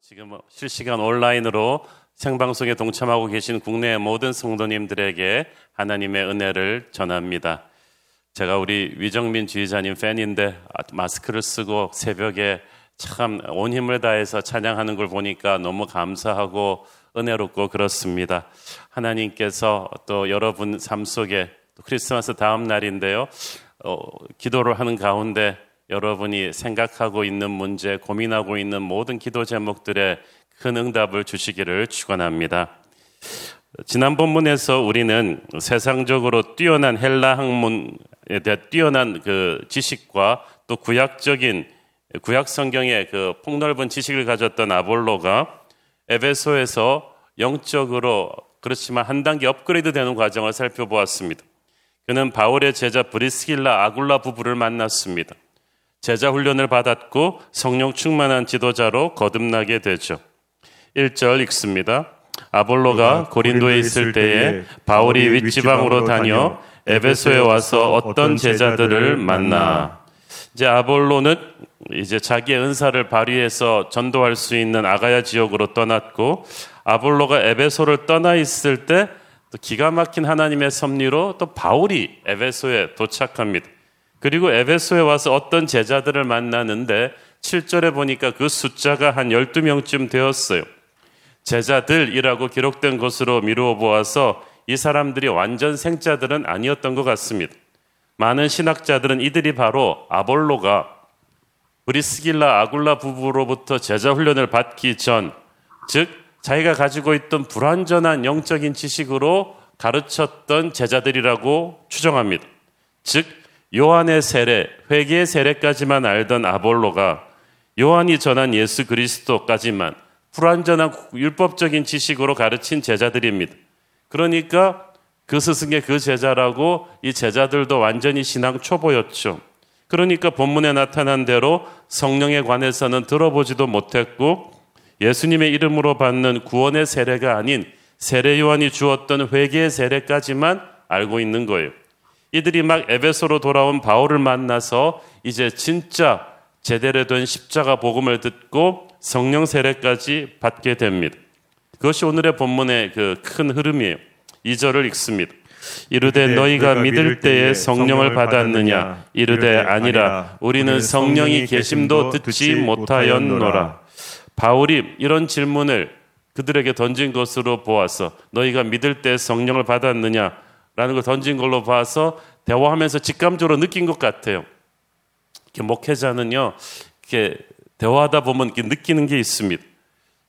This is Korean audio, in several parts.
지금 실시간 온라인으로 생방송에 동참하고 계신 국내 모든 성도님들에게 하나님의 은혜를 전합니다. 제가 우리 위정민 주의자님 팬인데 마스크를 쓰고 새벽에 참 온 힘을 다해서 찬양하는 걸 보니까 너무 감사하고 은혜롭고 그렇습니다. 하나님께서 또 여러분 삶 속에 크리스마스 다음 날인데요. 어, 기도를 하는 가운데 여러분이 생각하고 있는 문제, 고민하고 있는 모든 기도 제목들에 큰 응답을 주시기를 축원합니다. 지난 본문에서 우리는 세상적으로 뛰어난 헬라 학문에 대한 뛰어난 그 지식과 또 구약적인 구약 성경의 그 폭넓은 지식을 가졌던 아볼로가 에베소에서 영적으로 그렇지만 한 단계 업그레이드 되는 과정을 살펴보았습니다. 그는 바울의 제자 브리스길라 아굴라 부부를 만났습니다. 제자 훈련을 받았고 성령 충만한 지도자로 거듭나게 되죠. 1절 읽습니다. 아볼로가 고린도에 있을 때에 바울이 윗지방으로 다녀 에베소에 와서 어떤 제자들을 만나. 이제 아볼로는 이제 자기의 은사를 발휘해서 전도할 수 있는 아가야 지역으로 떠났고 아볼로가 에베소를 떠나 있을 때 기가 막힌 하나님의 섭리로 또 바울이 에베소에 도착합니다. 그리고 에베소에 와서 어떤 제자들을 만나는데 7절에 보니까 그 숫자가 한 12명쯤 되었어요. 제자들이라고 기록된 것으로 미루어 보아서 이 사람들이 완전 생자들은 아니었던 것 같습니다. 많은 신학자들은 이들이 바로 아볼로가 브리스길라 아굴라 부부로부터 제자 훈련을 받기 전, 즉 자기가 가지고 있던 불완전한 영적인 지식으로 가르쳤던 제자들이라고 추정합니다. 즉 요한의 세례, 회개의 세례까지만 알던 아볼로가 요한이 전한 예수 그리스도까지만 불완전한 율법적인 지식으로 가르친 제자들입니다. 그러니까 그 스승의 그 제자라고 이 제자들도 완전히 신앙 초보였죠. 그러니까 본문에 나타난 대로 성령에 관해서는 들어보지도 못했고 예수님의 이름으로 받는 구원의 세례가 아닌 세례 요한이 주었던 회개의 세례까지만 알고 있는 거예요. 이들이 막 에베소로 돌아온 바울을 만나서 이제 진짜 제대로 된 십자가 복음을 듣고 성령 세례까지 받게 됩니다. 그것이 오늘의 본문의 그 큰 흐름이에요. 2절을 읽습니다. 이르되 너희가 믿을 때에 성령을 받았느냐 이르되 아니라 우리는 성령이 계심도 듣지 못하였노라. 바울이 이런 질문을 그들에게 던진 것으로 보아서 너희가 믿을 때 성령을 받았느냐 라는 걸 던진 걸로 봐서 대화하면서 직감적으로 느낀 것 같아요. 이렇게 목회자는요, 이렇게 대화하다 보면 이렇게 느끼는 게 있습니다.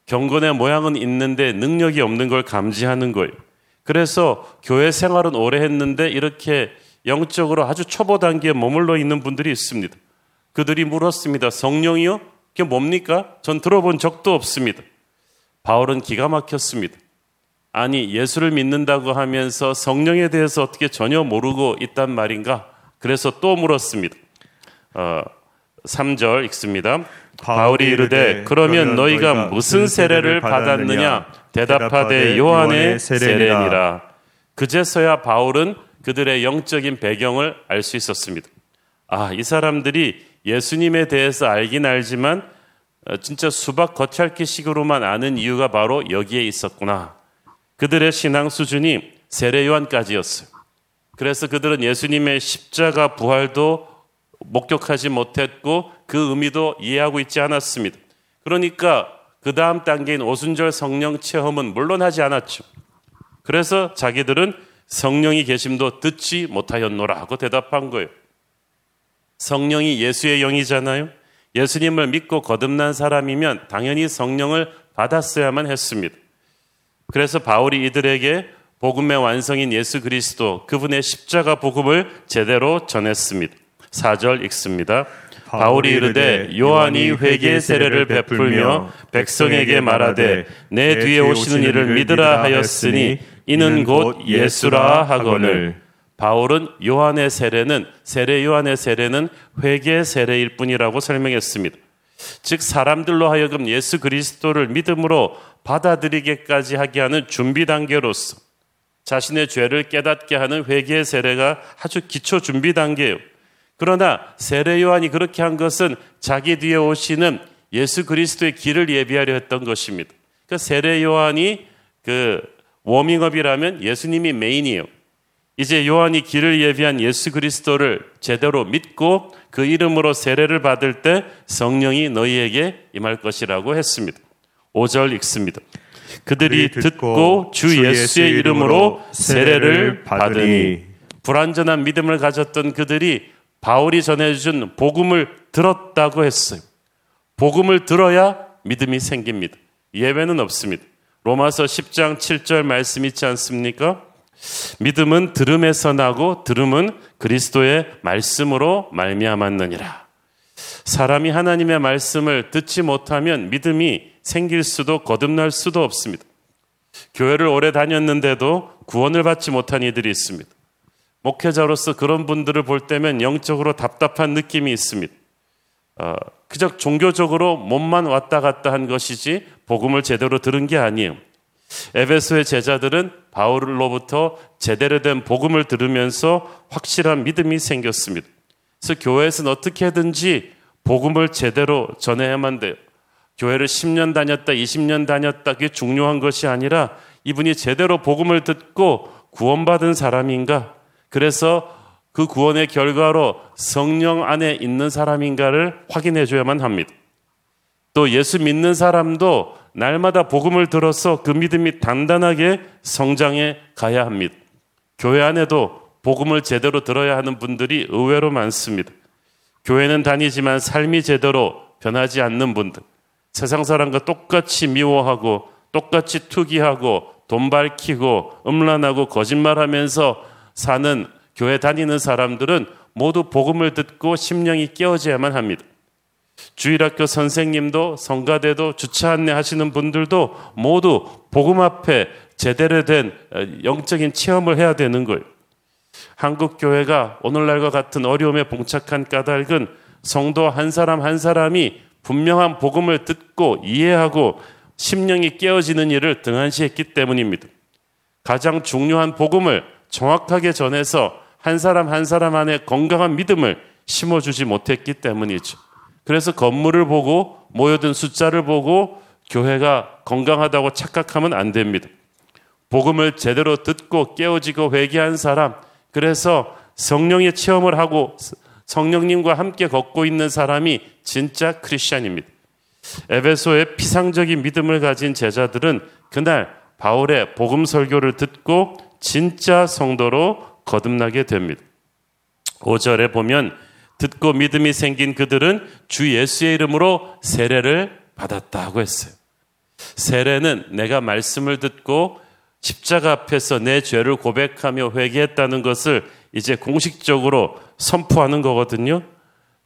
경건의 모양은 있는데 능력이 없는 걸 감지하는 거예요. 그래서 교회 생활은 오래 했는데 이렇게 영적으로 아주 초보 단계에 머물러 있는 분들이 있습니다. 그들이 물었습니다. 성령이요? 그게 뭡니까? 전 들어본 적도 없습니다. 바울은 기가 막혔습니다. 아니, 예수를 믿는다고 하면서 성령에 대해서 어떻게 전혀 모르고 있단 말인가? 그래서 또 물었습니다. 어, 3절 읽습니다. 바울이 이르되 그러면 너희가 무슨 세례를 받았느냐 대답하되 요한의 세례니라. 그제서야 바울은 그들의 영적인 배경을 알 수 있었습니다. 아, 이 사람들이 예수님에 대해서 알긴 알지만 어, 진짜 수박 겉핥기식으로만 아는 이유가 바로 여기에 있었구나. 그들의 신앙 수준이 세례 요한까지였어요. 그래서 그들은 예수님의 십자가 부활도 목격하지 못했고 그 의미도 이해하고 있지 않았습니다. 그러니까 그 다음 단계인 오순절 성령 체험은 물론 하지 않았죠. 그래서 자기들은 성령이 계심도 듣지 못하였노라 하고 대답한 거예요. 성령이 예수의 영이잖아요. 예수님을 믿고 거듭난 사람이면 당연히 성령을 받았어야만 했습니다. 그래서 바울이 이들에게 복음의 완성인 예수 그리스도 그분의 십자가 복음을 제대로 전했습니다. 4절 읽습니다. 바울이 이르되 요한이 회개 세례를 베풀며 백성에게 말하되 내 뒤에 오시는 이를 믿으라 하였으니 이는 곧 예수라 하거늘 바울은 요한의 세례는 세례 요한의 세례는 회개 세례일 뿐이라고 설명했습니다. 즉 사람들로 하여금 예수 그리스도를 믿음으로 받아들이게까지 하게 하는 준비 단계로서 자신의 죄를 깨닫게 하는 회개의 세례가 아주 기초 준비 단계예요. 그러나 세례 요한이 그렇게 한 것은 자기 뒤에 오시는 예수 그리스도의 길을 예비하려 했던 것입니다. 그러니까 세례 요한이 그 워밍업이라면 예수님이 메인이에요. 이제 요한이 길을 예비한 예수 그리스도를 제대로 믿고 그 이름으로 세례를 받을 때 성령이 너희에게 임할 것이라고 했습니다. 5절 읽습니다. 그들이 듣고 주 예수의 이름으로 세례를 받으니 불완전한 믿음을 가졌던 그들이 바울이 전해준 복음을 들었다고 했어요. 복음을 들어야 믿음이 생깁니다. 예외는 없습니다. 로마서 10장 7절 말씀 있지 않습니까? 믿음은 들음에서 나고 들음은 그리스도의 말씀으로 말미암았느니라. 사람이 하나님의 말씀을 듣지 못하면 믿음이 생길 수도 거듭날 수도 없습니다. 교회를 오래 다녔는데도 구원을 받지 못한 이들이 있습니다. 목회자로서 그런 분들을 볼 때면 영적으로 답답한 느낌이 있습니다. 어, 그저 종교적으로 몸만 왔다 갔다 한 것이지 복음을 제대로 들은 게 아니에요. 에베소의 제자들은 바울로부터 제대로 된 복음을 들으면서 확실한 믿음이 생겼습니다. 그래서 교회에서는 어떻게든지 복음을 제대로 전해야만 돼요. 교회를 10년 다녔다, 20년 다녔다, 그게 중요한 것이 아니라 이분이 제대로 복음을 듣고 구원받은 사람인가? 그래서 그 구원의 결과로 성령 안에 있는 사람인가를 확인해 줘야만 합니다. 또 예수 믿는 사람도 날마다 복음을 들어서 그 믿음이 단단하게 성장해 가야 합니다. 교회 안에도 복음을 제대로 들어야 하는 분들이 의외로 많습니다. 교회는 다니지만 삶이 제대로 변하지 않는 분들, 세상 사람과 똑같이 미워하고 똑같이 투기하고 돈 밝히고 음란하고 거짓말하면서 사는 교회 다니는 사람들은 모두 복음을 듣고 심령이 깨어져야만 합니다. 주일학교 선생님도 성가대도 주차 안내 하시는 분들도 모두 복음 앞에 제대로 된 어, 영적인 체험을 해야 되는 거예요. 한국 교회가 오늘날과 같은 어려움에 봉착한 까닭은 성도 한 사람 한 사람이 분명한 복음을 듣고 이해하고 심령이 깨어지는 일을 등한시했기 때문입니다. 가장 중요한 복음을 정확하게 전해서 한 사람 한 사람 안에 건강한 믿음을 심어주지 못했기 때문이죠. 그래서 건물을 보고 모여든 숫자를 보고 교회가 건강하다고 착각하면 안 됩니다. 복음을 제대로 듣고 깨어지고 회개한 사람, 그래서 성령의 체험을 하고 성령님과 함께 걷고 있는 사람이 진짜 크리스천입니다. 에베소의 피상적인 믿음을 가진 제자들은 그날 바울의 복음 설교를 듣고 진짜 성도로 거듭나게 됩니다. 5절에 보면 듣고 믿음이 생긴 그들은 주 예수의 이름으로 세례를 받았다고 했어요. 세례는 내가 말씀을 듣고 십자가 앞에서 내 죄를 고백하며 회개했다는 것을 이제 공식적으로 선포하는 거거든요.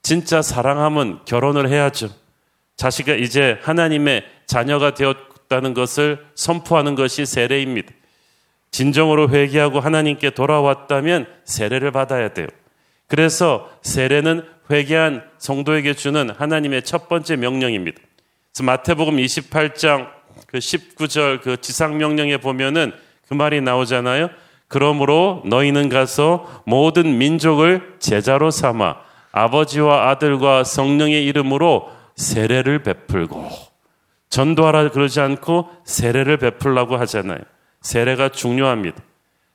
진짜 사랑하면 결혼을 해야죠. 자식이 이제 하나님의 자녀가 되었다는 것을 선포하는 것이 세례입니다. 진정으로 회개하고 하나님께 돌아왔다면 세례를 받아야 돼요. 그래서 세례는 회개한 성도에게 주는 하나님의 첫 번째 명령입니다. 그래서 마태복음 28장 그 19절 그 지상 명령에 보면은 그 말이 나오잖아요. 그러므로 너희는 가서 모든 민족을 제자로 삼아 아버지와 아들과 성령의 이름으로 세례를 베풀고 전도하라 그러지 않고 세례를 베풀라고 하잖아요. 세례가 중요합니다.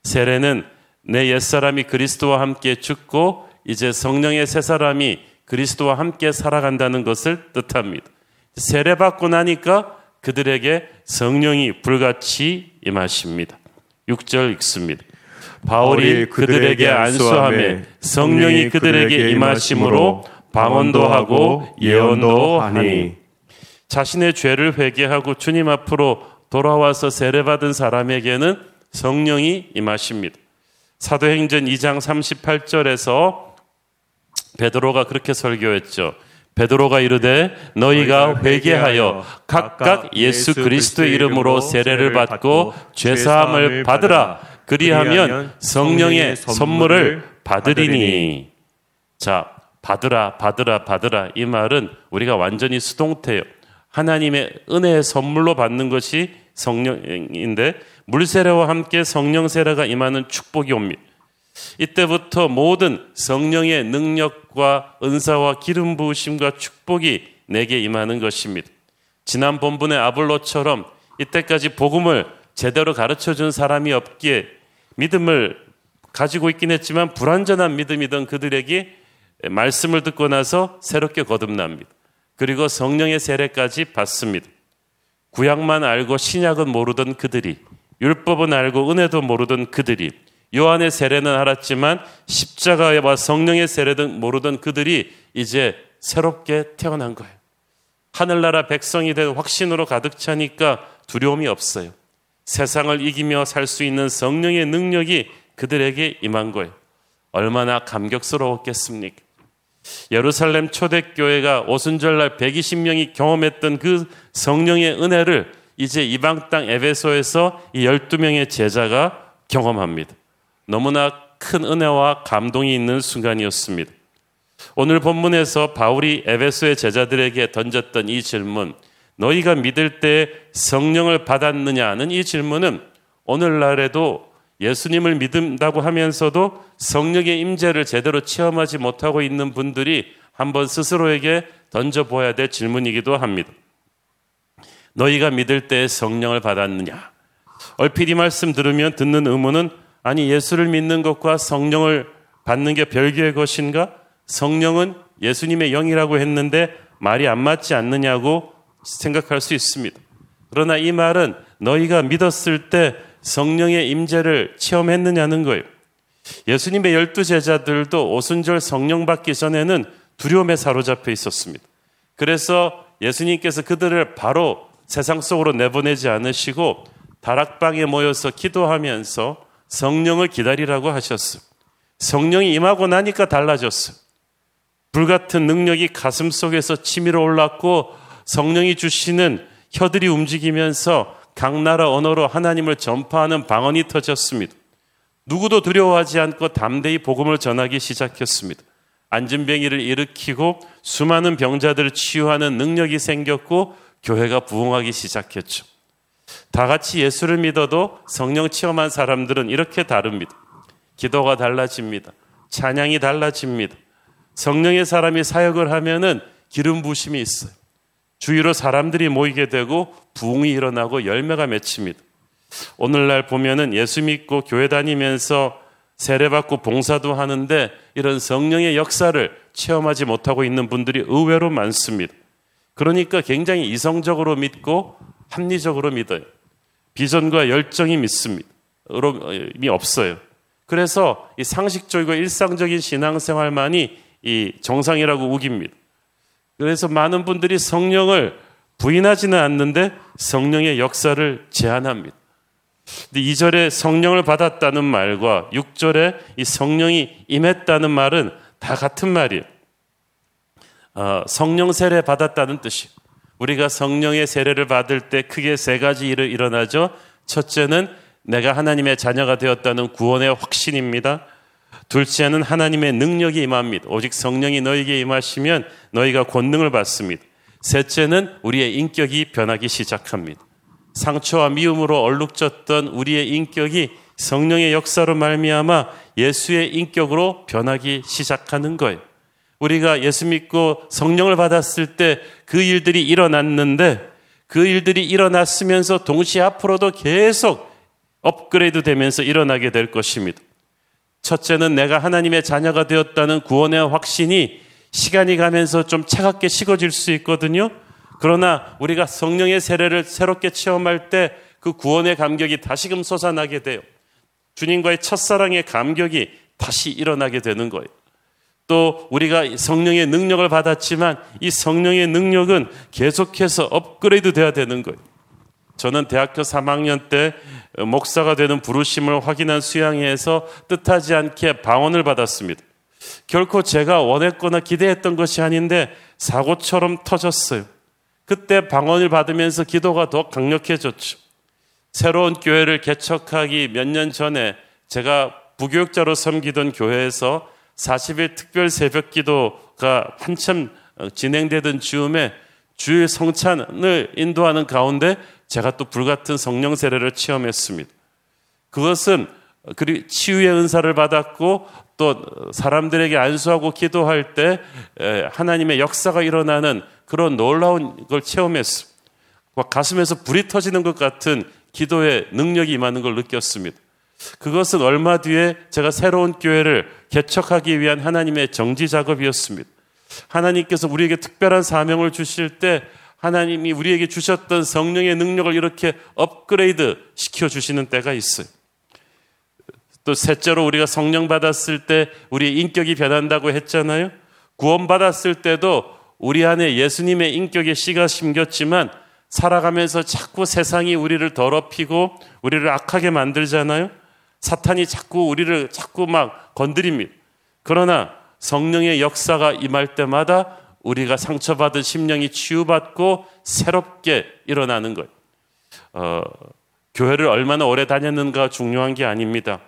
세례는 내 옛사람이 그리스도와 함께 죽고 이제 성령의 새 사람이 그리스도와 함께 살아간다는 것을 뜻합니다. 세례 받고 나니까 그들에게 성령이 불같이 임하십니다. 6절 읽습니다. 바울이 그들에게 안수함에 성령이 그들에게 임하심으로 방언도 하고 예언도 하니 자신의 죄를 회개하고 주님 앞으로 돌아와서 세례받은 사람에게는 성령이 임하십니다. 사도행전 2장 38절에서 베드로가 그렇게 설교했죠. 베드로가 이르되 너희가 회개하여 각각 예수 그리스도의 이름으로 세례를 받고 죄 사함을 받으라. 그리하면 성령의 선물을 받으리니. 자, 받으라, 받으라, 받으라. 이 말은 우리가 완전히 수동태예요. 하나님의 은혜의 선물로 받는 것이 성령인데 물세례와 함께 성령 세례가 임하는 축복이 옵니다. 이때부터 모든 성령의 능력과 은사와 기름 부으심과 축복이 내게 임하는 것입니다. 지난 본분의 아볼로처럼 이때까지 복음을 제대로 가르쳐 준 사람이 없기에 믿음을 가지고 있긴 했지만 불완전한 믿음이던 그들에게 말씀을 듣고 나서 새롭게 거듭납니다. 그리고 성령의 세례까지 받습니다. 구약만 알고 신약은 모르던 그들이 율법은 알고 은혜도 모르던 그들이 요한의 세례는 알았지만 십자가와 성령의 세례는 모르던 그들이 이제 새롭게 태어난 거예요. 하늘나라 백성이 된 확신으로 가득 차니까 두려움이 없어요. 세상을 이기며 살 수 있는 성령의 능력이 그들에게 임한 거예요. 얼마나 감격스러웠겠습니까? 예루살렘 초대교회가 오순절날 120명이 경험했던 그 성령의 은혜를 이제 이방 땅 에베소에서 이 12명의 제자가 경험합니다. 너무나 큰 은혜와 감동이 있는 순간이었습니다. 오늘 본문에서 바울이 에베소의 제자들에게 던졌던 이 질문, 너희가 믿을 때 성령을 받았느냐는 이 질문은 오늘날에도 예수님을 믿는다고 하면서도 성령의 임재를 제대로 체험하지 못하고 있는 분들이 한번 스스로에게 던져 보아야 될 질문이기도 합니다. 너희가 믿을 때 성령을 받았느냐? 얼핏 이 말씀 들으면 듣는 의문은 아니 예수를 믿는 것과 성령을 받는 게 별개의 것인가? 성령은 예수님의 영이라고 했는데 말이 안 맞지 않느냐고 생각할 수 있습니다. 그러나 이 말은 너희가 믿었을 때 성령의 임재를 체험했느냐는 거예요. 예수님의 열두 제자들도 오순절 성령 받기 전에는 두려움에 사로잡혀 있었습니다. 그래서 예수님께서 그들을 바로 세상 속으로 내보내지 않으시고 다락방에 모여서 기도하면서 성령을 기다리라고 하셨어요. 성령이 임하고 나니까 달라졌어요. 불같은 능력이 가슴 속에서 치밀어 올랐고 성령이 주시는 혀들이 움직이면서 각 나라 언어로 하나님을 전파하는 방언이 터졌습니다. 누구도 두려워하지 않고 담대히 복음을 전하기 시작했습니다. 안진뱅이를 일으키고 수많은 병자들을 치유하는 능력이 생겼고 교회가 부흥하기 시작했죠. 다 같이 예수를 믿어도 성령 체험한 사람들은 이렇게 다릅니다. 기도가 달라집니다. 찬양이 달라집니다. 성령의 사람이 사역을 하면은 기름 부심이 있어요. 주위로 사람들이 모이게 되고 부흥이 일어나고 열매가 맺힙니다. 오늘날 보면은 예수 믿고 교회 다니면서 세례받고 봉사도 하는데 이런 성령의 역사를 체험하지 못하고 있는 분들이 의외로 많습니다. 그러니까 굉장히 이성적으로 믿고 합리적으로 믿어요. 비전과 열정이 믿습니다. 이 없어요. 그래서 이 상식적이고 일상적인 신앙생활만이 이 정상이라고 우깁니다. 그래서 많은 분들이 성령을 부인하지는 않는데 성령의 역사를 제한합니다. 근데 2절에 성령을 받았다는 말과 6절에 이 성령이 임했다는 말은 다 같은 말이에요. 어, 성령 세례 받았다는 뜻이. 우리가 성령의 세례를 받을 때 크게 세 가지 일을 일어나죠. 첫째는 내가 하나님의 자녀가 되었다는 구원의 확신입니다. 둘째는 하나님의 능력이 임합니다. 오직 성령이 너에게 임하시면 너희가 권능을 받습니다. 셋째는 우리의 인격이 변하기 시작합니다. 상처와 미움으로 얼룩졌던 우리의 인격이 성령의 역사로 말미암아 예수의 인격으로 변하기 시작하는 거예요. 우리가 예수 믿고 성령을 받았을 때 그 일들이 일어났는데 그 일들이 일어났으면서 동시에 앞으로도 계속 업그레이드 되면서 일어나게 될 것입니다. 첫째는 내가 하나님의 자녀가 되었다는 구원의 확신이 시간이 가면서 좀 차갑게 식어질 수 있거든요. 그러나 우리가 성령의 세례를 새롭게 체험할 때 그 구원의 감격이 다시금 솟아나게 돼요. 주님과의 첫사랑의 감격이 다시 일어나게 되는 거예요. 또 우리가 성령의 능력을 받았지만 이 성령의 능력은 계속해서 업그레이드 돼야 되는 거예요. 저는 대학교 3학년 때 목사가 되는 부르심을 확인한 수양회에서 뜻하지 않게 방언을 받았습니다. 결코 제가 원했거나 기대했던 것이 아닌데 사고처럼 터졌어요. 그때 방언을 받으면서 기도가 더 강력해졌죠. 새로운 교회를 개척하기 몇 년 전에 제가 부교육자로 섬기던 교회에서 40일 특별 새벽 기도가 한참 진행되던 즈음에 주일 성찬을 인도하는 가운데 제가 또 불같은 성령 세례를 체험했습니다. 그것은 그리고 치유의 은사를 받았고 또 사람들에게 안수하고 기도할 때 하나님의 역사가 일어나는 그런 놀라운 걸 체험했어. 가슴에서 불이 터지는 것 같은 기도의 능력이 임하는 걸 느꼈습니다. 그것은 얼마 뒤에 제가 새로운 교회를 개척하기 위한 하나님의 정지 작업이었습니다. 하나님께서 우리에게 특별한 사명을 주실 때 하나님이 우리에게 주셨던 성령의 능력을 이렇게 업그레이드 시켜 주시는 때가 있어요. 또 셋째로 우리가 성령 받았을 때 우리의 인격이 변한다고 했잖아요. 구원 받았을 때도 우리 안에 예수님의 인격의 씨가 심겼지만 살아가면서 자꾸 세상이 우리를 더럽히고 우리를 악하게 만들잖아요. 사탄이 자꾸 우리를 자꾸 막 건드립니다. 그러나 성령의 역사가 임할 때마다 우리가 상처받은 심령이 치유받고 새롭게 일어나는 거예요. 어, 교회를 얼마나 오래 다녔는가 중요한 게 아닙니다.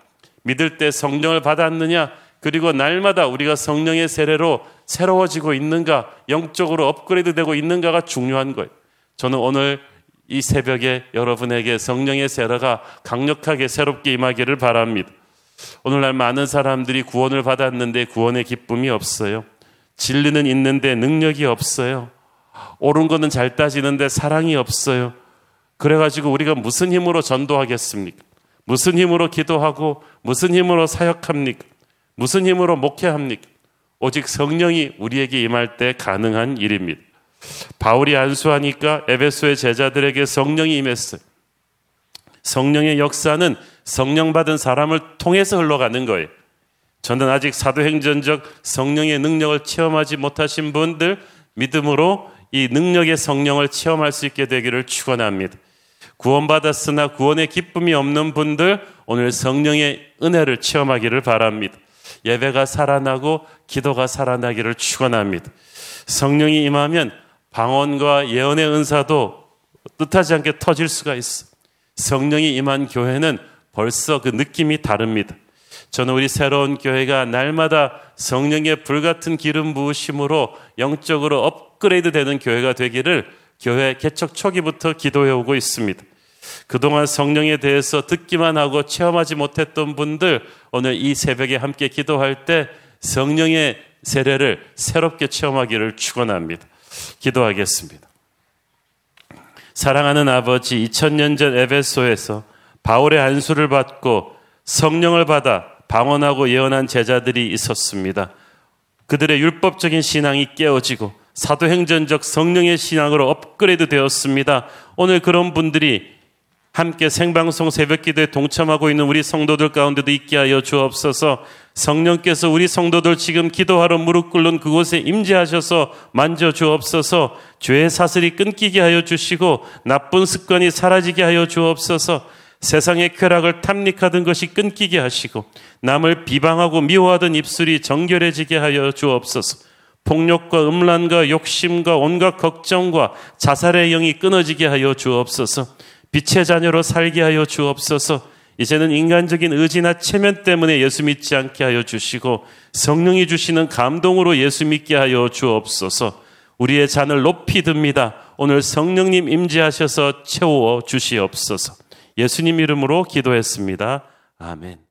믿을 때 성령을 받았느냐, 그리고 날마다 우리가 성령의 세례로 새로워지고 있는가, 영적으로 업그레이드 되고 있는가가 중요한 거예요. 저는 오늘 이 새벽에 여러분에게 성령의 세례가 강력하게 새롭게 임하기를 바랍니다. 오늘날 많은 사람들이 구원을 받았는데 구원의 기쁨이 없어요. 진리는 있는데 능력이 없어요. 옳은 거는 잘 따지는데 사랑이 없어요. 그래가지고 우리가 무슨 힘으로 전도하겠습니까? 무슨 힘으로 기도하고 무슨 힘으로 사역합니까? 무슨 힘으로 목회합니까? 오직 성령이 우리에게 임할 때 가능한 일입니다. 바울이 안수하니까 에베소의 제자들에게 성령이 임했어요. 성령의 역사는 성령 받은 사람을 통해서 흘러가는 거예요. 저는 아직 사도행전적 성령의 능력을 체험하지 못하신 분들 믿음으로 이 능력의 성령을 체험할 수 있게 되기를 축원합니다. 구원받았으나 구원의 기쁨이 없는 분들 오늘 성령의 은혜를 체험하기를 바랍니다. 예배가 살아나고 기도가 살아나기를 축원합니다. 성령이 임하면 방언과 예언의 은사도 뜻하지 않게 터질 수가 있어. 성령이 임한 교회는 벌써 그 느낌이 다릅니다. 저는 우리 새로운 교회가 날마다 성령의 불같은 기름 부으심으로 영적으로 업그레이드 되는 교회가 되기를 교회 개척 초기부터 기도해 오고 있습니다. 그동안 성령에 대해서 듣기만 하고 체험하지 못했던 분들 오늘 이 새벽에 함께 기도할 때 성령의 세례를 새롭게 체험하기를 축원합니다. 기도하겠습니다. 사랑하는 아버지 2000년 전 에베소에서 바울의 안수를 받고 성령을 받아 방언하고 예언한 제자들이 있었습니다. 그들의 율법적인 신앙이 깨어지고 사도행전적 성령의 신앙으로 업그레이드 되었습니다. 오늘 그런 분들이 함께 생방송 새벽 기도에 동참하고 있는 우리 성도들 가운데도 있게 하여 주옵소서. 성령께서 우리 성도들 지금 기도하러 무릎 꿇는 그곳에 임재하셔서 만져 주옵소서. 죄의 사슬이 끊기게 하여 주시고 나쁜 습관이 사라지게 하여 주옵소서. 세상의 쾌락을 탐닉하던 것이 끊기게 하시고 남을 비방하고 미워하던 입술이 정결해지게 하여 주옵소서. 폭력과 음란과 욕심과 온갖 걱정과 자살의 영이 끊어지게 하여 주옵소서. 빛의 자녀로 살게 하여 주옵소서. 이제는 인간적인 의지나 체면 때문에 예수 믿지 않게 하여 주시고 성령이 주시는 감동으로 예수 믿게 하여 주옵소서. 우리의 잔을 높이 듭니다. 오늘 성령님 임재하셔서 채워 주시옵소서. 예수님 이름으로 기도했습니다. 아멘.